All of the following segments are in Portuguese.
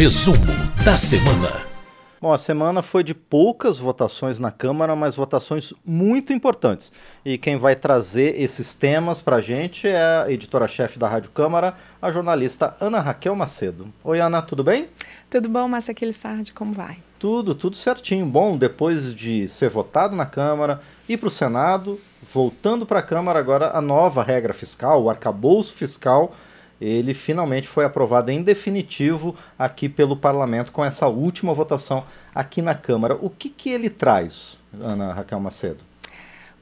Resumo da semana. Bom, a semana foi de poucas votações na Câmara, mas votações muito importantes. E quem vai trazer esses temas para a gente é a editora-chefe da Rádio Câmara, a jornalista Ana Raquel Macedo. Oi, Ana, tudo bem? Tudo bom, Márcia Aquilissardi, como vai? Tudo, tudo certinho. Bom, depois de ser votado na Câmara, ir para o Senado, voltando para a Câmara agora a nova regra fiscal, o arcabouço fiscal ele finalmente foi aprovado em definitivo aqui pelo parlamento com essa última votação aqui na Câmara. O que, que ele traz, Ana Raquel Macedo?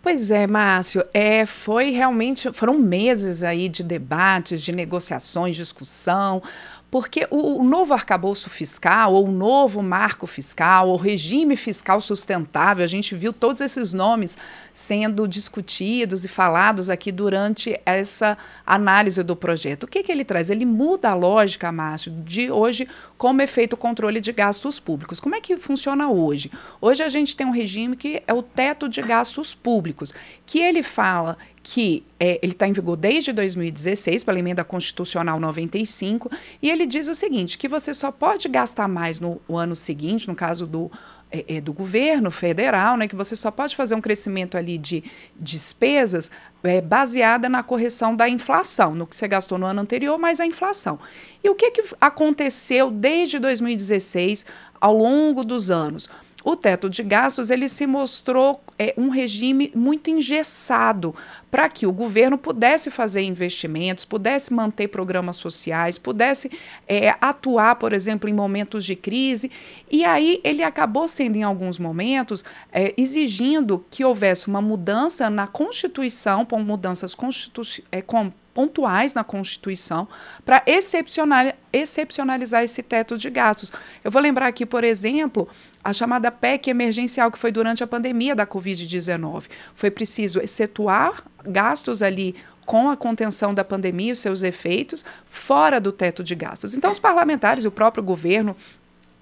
Pois é, Márcio, é, foi realmente, foram meses aí de debates, de negociações, discussão, porque o, o, novo arcabouço fiscal, ou o novo marco fiscal, ou regime fiscal sustentável, a gente viu todos esses nomes sendo discutidos e falados aqui durante essa análise do projeto. O que, que ele traz? Ele muda a lógica, Márcio, de hoje como é feito o controle de gastos públicos. Como é que funciona hoje? Hoje a gente tem um regime que é o teto de gastos públicos, que ele fala que é, ele está em vigor desde 2016, pela emenda constitucional 95, e ele diz o seguinte: que você só pode gastar mais no ano seguinte, no caso do, é, é, do governo federal, né, que você só pode fazer um crescimento ali de despesas é, baseada na correção da inflação, no que você gastou no ano anterior, mais a inflação. E o que, que aconteceu desde 2016 ao longo dos anos? O teto de gastos ele se mostrou é, um regime muito engessado para que o governo pudesse fazer investimentos, pudesse manter programas sociais, pudesse é, atuar, por exemplo, em momentos de crise. E aí ele acabou sendo, em alguns momentos, é, exigindo que houvesse uma mudança na Constituição, com mudanças constitu é, pontuais na Constituição para excepcional, excepcionalizar esse teto de gastos. Eu vou lembrar aqui, por exemplo, a chamada PEC emergencial, que foi durante a pandemia da Covid-19. Foi preciso excetuar gastos ali com a contenção da pandemia e os seus efeitos fora do teto de gastos. Então, os parlamentares e o próprio governo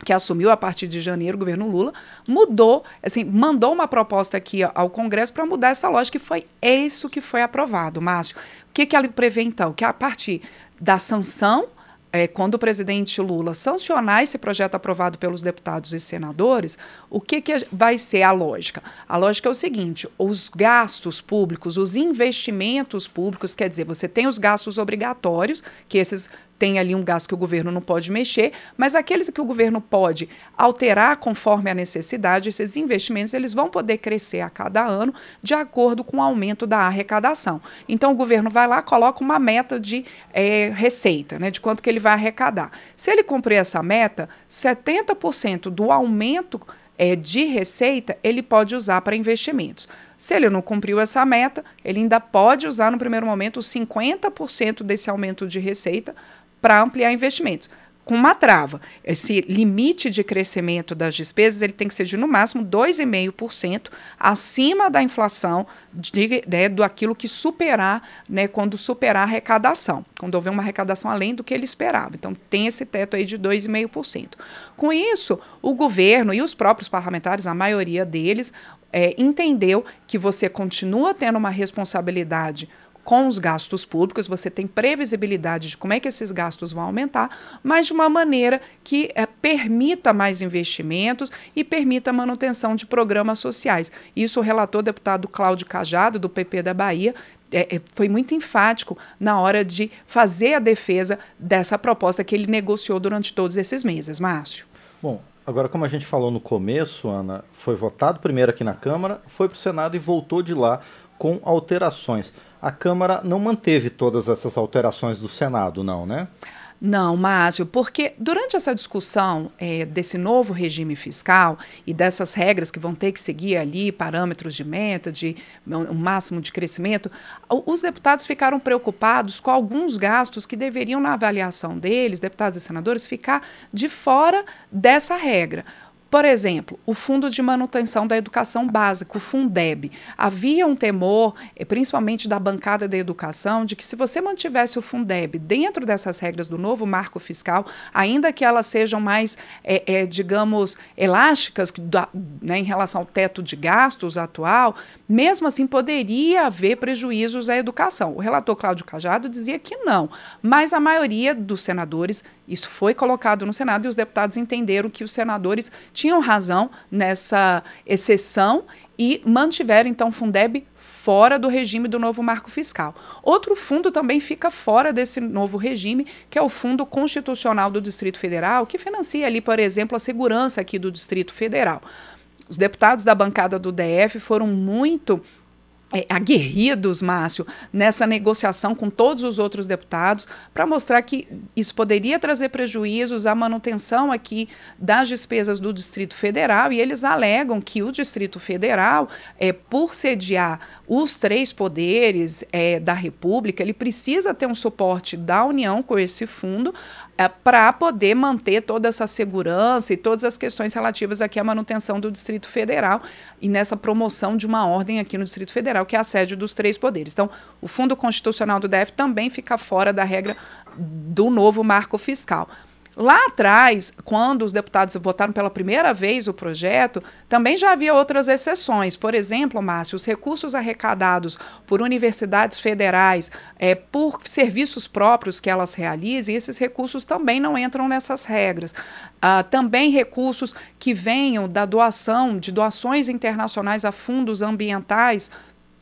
que assumiu a partir de janeiro, o governo Lula, mudou, assim, mandou uma proposta aqui ao Congresso para mudar essa lógica e foi isso que foi aprovado, Márcio. O que, que ela prevê, então? Que a partir da sanção é, quando o presidente Lula sancionar esse projeto aprovado pelos deputados e senadores, o que, que vai ser a lógica? A lógica é o seguinte: os gastos públicos, os investimentos públicos, quer dizer, você tem os gastos obrigatórios, que esses tem ali um gasto que o governo não pode mexer, mas aqueles que o governo pode alterar conforme a necessidade, esses investimentos eles vão poder crescer a cada ano de acordo com o aumento da arrecadação. Então o governo vai lá, coloca uma meta de é, receita, né, de quanto que ele vai arrecadar. Se ele cumprir essa meta, 70% do aumento é, de receita ele pode usar para investimentos. Se ele não cumpriu essa meta, ele ainda pode usar no primeiro momento 50% desse aumento de receita para ampliar investimentos. Com uma trava, esse limite de crescimento das despesas ele tem que ser de no máximo 2,5% acima da inflação de, né, do aquilo que superar, né, quando superar a arrecadação, quando houver uma arrecadação além do que ele esperava. Então tem esse teto aí de 2,5%. Com isso, o governo e os próprios parlamentares, a maioria deles, é, entendeu que você continua tendo uma responsabilidade com os gastos públicos, você tem previsibilidade de como é que esses gastos vão aumentar, mas de uma maneira que é, permita mais investimentos e permita a manutenção de programas sociais. Isso o relator deputado Cláudio Cajado, do PP da Bahia, é, é, foi muito enfático na hora de fazer a defesa dessa proposta que ele negociou durante todos esses meses. Márcio. Bom, agora, como a gente falou no começo, Ana, foi votado primeiro aqui na Câmara, foi para o Senado e voltou de lá com alterações. A Câmara não manteve todas essas alterações do Senado, não, né? Não, Márcio, porque durante essa discussão é, desse novo regime fiscal e dessas regras que vão ter que seguir ali, parâmetros de meta, de um máximo de crescimento, os deputados ficaram preocupados com alguns gastos que deveriam, na avaliação deles, deputados e senadores, ficar de fora dessa regra. Por exemplo, o Fundo de Manutenção da Educação Básica, o Fundeb. Havia um temor, eh, principalmente da bancada da educação, de que se você mantivesse o Fundeb dentro dessas regras do novo marco fiscal, ainda que elas sejam mais, é, é, digamos, elásticas da, né, em relação ao teto de gastos atual, mesmo assim poderia haver prejuízos à educação. O relator Cláudio Cajado dizia que não, mas a maioria dos senadores Isso foi colocado no Senado e os deputados entenderam que os senadores tinham razão nessa exceção e mantiveram então o Fundeb fora do regime do novo marco fiscal. Outro fundo também fica fora desse novo regime, que é o Fundo Constitucional do Distrito Federal, que financia ali, por exemplo, a segurança aqui do Distrito Federal. Os deputados da bancada do DF foram muito aguerridos, Márcio, nessa negociação com todos os outros deputados, para mostrar que isso poderia trazer prejuízos à manutenção aqui das despesas do Distrito Federal, e eles alegam que o Distrito Federal, é, por sediar os três poderes é, da República, ele precisa ter um suporte da União com esse fundo, é, para poder manter toda essa segurança e todas as questões relativas aqui à manutenção do Distrito Federal e nessa promoção de uma ordem aqui no Distrito Federal, que é a sede dos três poderes. Então, o Fundo Constitucional do DF também fica fora da regra do novo marco fiscal. Lá atrás, quando os deputados votaram pela primeira vez o projeto, também já havia outras exceções. Por exemplo, Márcio, os recursos arrecadados por universidades federais, é, por serviços próprios que elas realizem, esses recursos também não entram nessas regras. Ah, também recursos que venham da doação, de doações internacionais a fundos ambientais,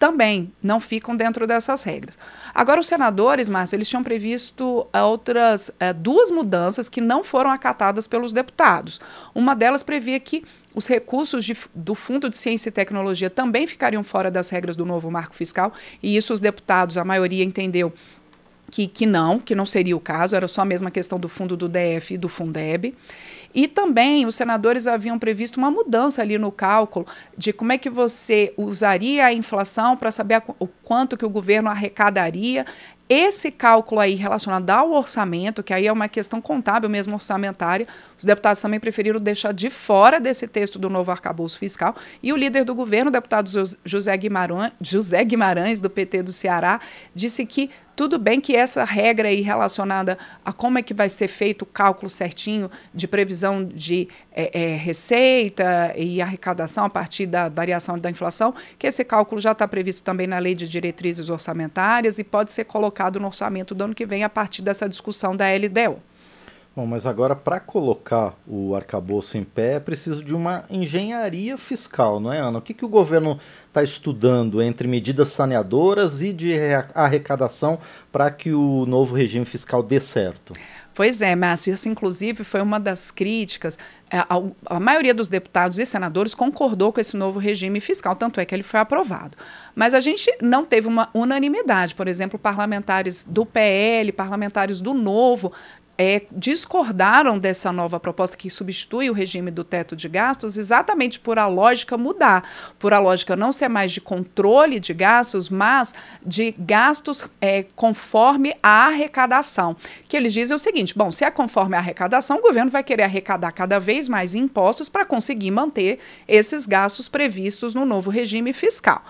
também não ficam dentro dessas regras. Agora, os senadores, Márcio, eles tinham previsto eh, outras é, duas mudanças que não foram acatadas pelos deputados. Uma delas previa que os recursos de, do Fundo de Ciência e Tecnologia também ficariam fora das regras do novo marco fiscal, e isso os deputados, a maioria entendeu que, que não, que não seria o caso, era só a mesma questão do fundo do DF e do Fundeb. E também os senadores haviam previsto uma mudança ali no cálculo de como é que você usaria a inflação para saber o quanto que o governo arrecadaria. Esse cálculo aí relacionado ao orçamento, que aí é uma questão contábil mesmo orçamentária, os deputados também preferiram deixar de fora desse texto do novo arcabouço fiscal. E o líder do governo, o deputado José Guimarães, José Guimarães do PT do Ceará, disse que tudo bem que essa regra aí relacionada a como é que vai ser feito o cálculo certinho de previsão de é, é, receita e arrecadação a partir da variação da inflação, que esse cálculo já está previsto também na lei de diretrizes orçamentárias e pode ser colocado no orçamento do ano que vem a partir dessa discussão da LDO. Bom, mas agora para colocar o arcabouço em pé é preciso de uma engenharia fiscal, não é, Ana? O que, que o governo está estudando entre medidas saneadoras e de arrecadação para que o novo regime fiscal dê certo? Pois é, Márcio, isso inclusive foi uma das críticas. É, a, a, maioria dos deputados e senadores concordou com esse novo regime fiscal, tanto é que ele foi aprovado. Mas a gente não teve uma unanimidade. Por exemplo, parlamentares do PL, parlamentares do Novo, é, discordaram dessa nova proposta que substitui o regime do teto de gastos exatamente por a lógica mudar, por a lógica não ser mais de controle de gastos, mas de gastos é, conforme a arrecadação. Que eles dizem o seguinte: bom, se é conforme a arrecadação, o governo vai querer arrecadar cada vez mais impostos para conseguir manter esses gastos previstos no novo regime fiscal.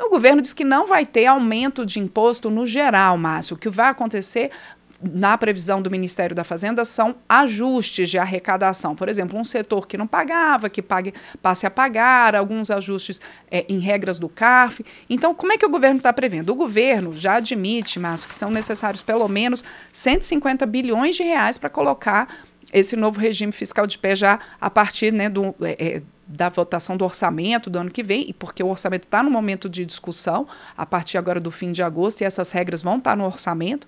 O governo diz que não vai ter aumento de imposto no geral, Márcio. O que vai acontecer na previsão do Ministério da Fazenda, são ajustes de arrecadação. Por exemplo, um setor que não pagava, que pague, passe a pagar, alguns ajustes é, em regras do CARF. Então, como é que o governo está prevendo? O governo já admite, Márcio, que são necessários pelo menos 150 bilhões de reais para colocar esse novo regime fiscal de pé já a partir né, do. É, da votação do orçamento do ano que vem, e porque o orçamento está no momento de discussão, a partir agora do fim de agosto, e essas regras vão estar tá no orçamento.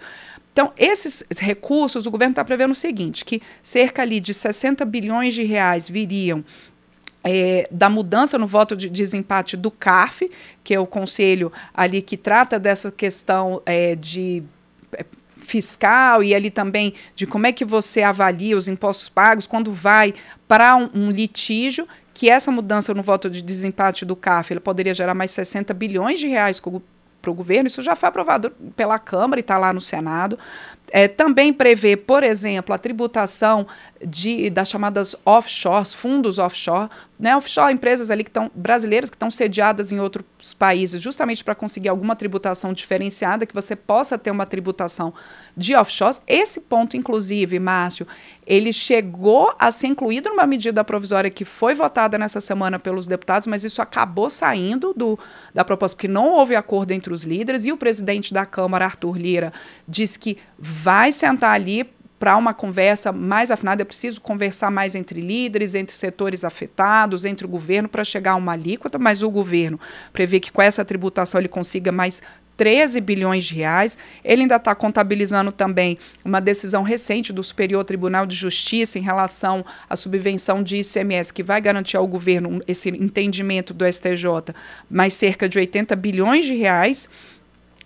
Então, esses recursos, o governo está prevendo o seguinte, que cerca ali de 60 bilhões de reais viriam é, da mudança no voto de desempate do CARF, que é o conselho ali que trata dessa questão é, de é, fiscal e ali também de como é que você avalia os impostos pagos quando vai para um, um, litígio, que essa mudança no voto de desempate do CAF ele poderia gerar mais 60 bilhões de reais para o governo, isso já foi aprovado pela Câmara e está lá no Senado. É, também prevê, por exemplo, a tributação de, das chamadas offshores, fundos offshore, né, offshore, empresas ali que estão brasileiras que estão sediadas em outros países, justamente para conseguir alguma tributação diferenciada, que você possa ter uma tributação de offshores. Esse ponto, inclusive, Márcio, ele chegou a ser incluído numa medida provisória que foi votada nessa semana pelos deputados, mas isso acabou saindo do, da proposta, porque não houve acordo entre os líderes, e o presidente da Câmara, Arthur Lira, disse que vai sentar ali para uma conversa mais afinada, é preciso conversar mais entre líderes, entre setores afetados, entre o governo, para chegar a uma alíquota, mas o governo prevê que com essa tributação ele consiga mais 13 bilhões de reais. Ele ainda está contabilizando também uma decisão recente do Superior Tribunal de Justiça em relação à subvenção de ICMS, que vai garantir ao governo esse entendimento do STJ mais cerca de 80 bilhões de reais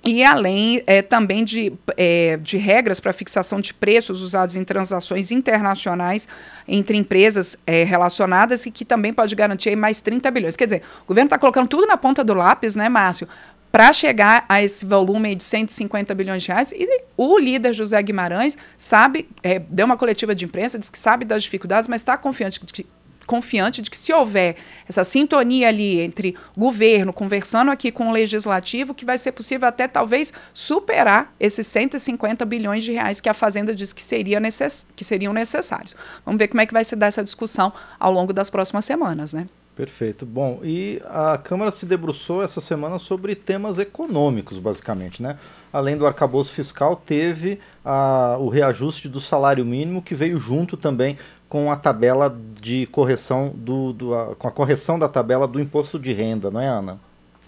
e além é, também de, é, de regras para fixação de preços usados em transações internacionais entre empresas é, relacionadas e que também pode garantir mais 30 bilhões. Quer dizer, o governo está colocando tudo na ponta do lápis, né, Márcio? Para chegar a esse volume de 150 bilhões de reais. E o líder José Guimarães sabe, é, deu uma coletiva de imprensa, diz que sabe das dificuldades, mas está confiante de, confiante de que se houver essa sintonia ali entre governo conversando aqui com o legislativo, que vai ser possível até talvez superar esses 150 bilhões de reais que a Fazenda diz que, seria necess que seriam necessários. Vamos ver como é que vai se dar essa discussão ao longo das próximas semanas, né? Perfeito. Bom, e a Câmara se debruçou essa semana sobre temas econômicos, basicamente, né? Além do arcabouço fiscal, teve a, o reajuste do salário mínimo, que veio junto também com a tabela de correção do, do a, com a correção da tabela do imposto de renda, não é, Ana?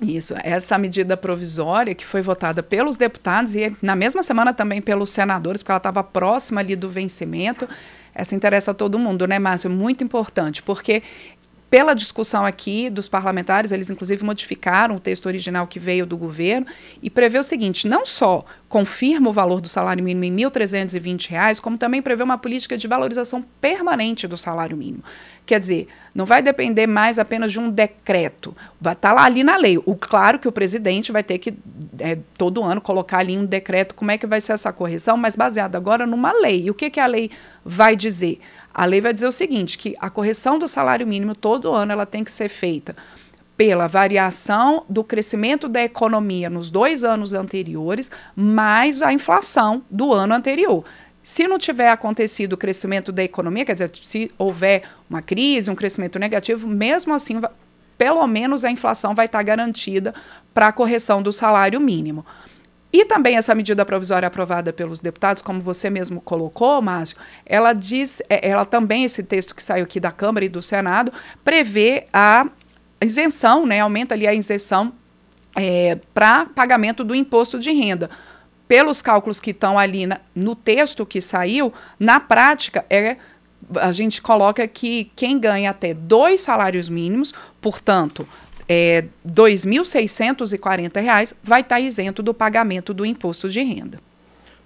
Isso, essa medida provisória que foi votada pelos deputados e na mesma semana também pelos senadores, porque ela estava próxima ali do vencimento. Essa interessa a todo mundo, né, Márcio? Muito importante, porque pela discussão aqui dos parlamentares, eles inclusive modificaram o texto original que veio do governo e prevê o seguinte: não só confirma o valor do salário mínimo em R$ 1.320, como também prevê uma política de valorização permanente do salário mínimo. Quer dizer, não vai depender mais apenas de um decreto, vai estar tá lá ali na lei. O claro que o presidente vai ter que é, todo ano colocar ali um decreto como é que vai ser essa correção, mas baseado agora numa lei. E o que que a lei vai dizer? A lei vai dizer o seguinte, que a correção do salário mínimo todo ano ela tem que ser feita pela variação do crescimento da economia nos dois anos anteriores, mais a inflação do ano anterior. Se não tiver acontecido o crescimento da economia, quer dizer, se houver uma crise, um crescimento negativo, mesmo assim, pelo menos a inflação vai estar garantida para a correção do salário mínimo. E também essa medida provisória aprovada pelos deputados, como você mesmo colocou, Márcio, ela diz, é, ela também, esse texto que saiu aqui da Câmara e do Senado, prevê a isenção, né, aumenta ali a isenção é, para pagamento do imposto de renda. Pelos cálculos que estão ali na, no texto que saiu, na prática, é, a gente coloca que quem ganha até dois salários mínimos, portanto, é, R$ 2.640 vai estar isento do pagamento do imposto de renda.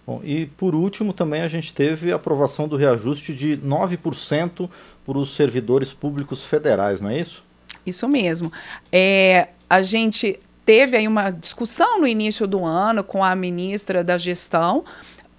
Bom, e por último, também a gente teve a aprovação do reajuste de 9% para os servidores públicos federais, não é isso? Isso mesmo. É, a gente teve aí uma discussão no início do ano com a ministra da Gestão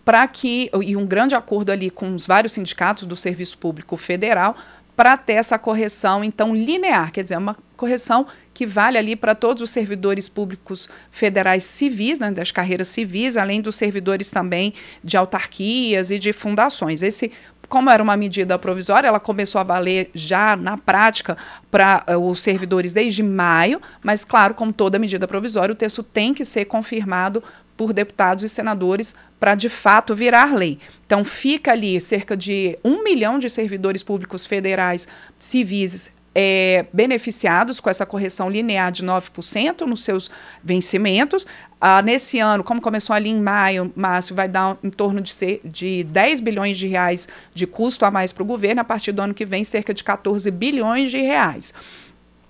para que e um grande acordo ali com os vários sindicatos do Serviço Público Federal para ter essa correção então linear, quer dizer, uma correção que vale ali para todos os servidores públicos federais civis, né, das carreiras civis, além dos servidores também de autarquias e de fundações. Esse como era uma medida provisória, ela começou a valer já na prática para uh, os servidores desde maio, mas, claro, como toda medida provisória, o texto tem que ser confirmado por deputados e senadores para de fato virar lei. Então, fica ali cerca de um milhão de servidores públicos federais civis é, beneficiados com essa correção linear de 9% nos seus vencimentos. Ah, nesse ano, como começou ali em maio, Márcio, vai dar em torno de, ser, de 10 bilhões de reais de custo a mais para o governo, a partir do ano que vem, cerca de 14 bilhões de reais.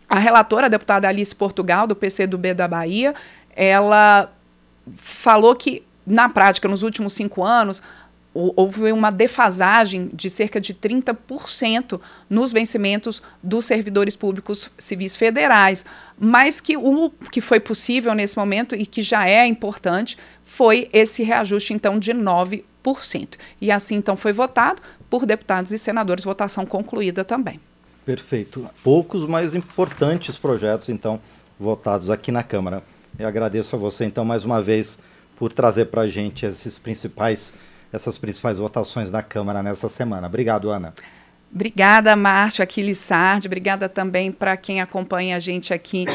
A relatora, a deputada Alice Portugal, do PCdoB da Bahia, ela falou que, na prática, nos últimos cinco anos, houve uma defasagem de cerca de 30% nos vencimentos dos servidores públicos civis federais, mas que o que foi possível nesse momento e que já é importante foi esse reajuste então de 9%. E assim então foi votado por deputados e senadores, votação concluída também. Perfeito. Poucos, mas importantes projetos então votados aqui na Câmara. Eu agradeço a você então mais uma vez por trazer para a gente esses principais essas principais votações da Câmara nessa semana. Obrigado, Ana. Obrigada, Márcio Aquiles. Obrigada também para quem acompanha a gente aqui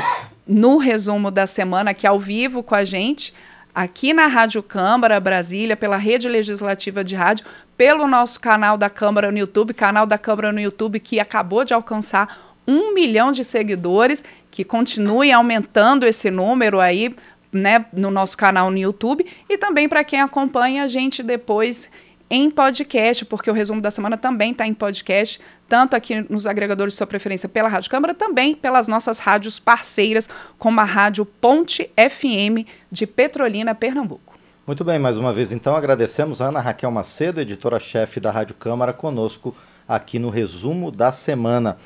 no resumo da semana, aqui ao vivo com a gente. aqui na Rádio Câmara Brasília, pela Rede Legislativa de Rádio, pelo nosso canal da Câmara no YouTube, canal da Câmara no YouTube que acabou de alcançar um milhão de seguidores, que continue aumentando esse número aí, né, no nosso canal no YouTube, e também para quem acompanha a gente depois em podcast, porque o resumo da semana também está em podcast, tanto aqui nos agregadores de sua preferência pela Rádio Câmara, também pelas nossas rádios parceiras, como a Rádio Ponte FM de Petrolina, Pernambuco. Muito bem, mais uma vez então agradecemos a Ana Raquel Macedo, editora-chefe da Rádio Câmara, conosco aqui no resumo da semana.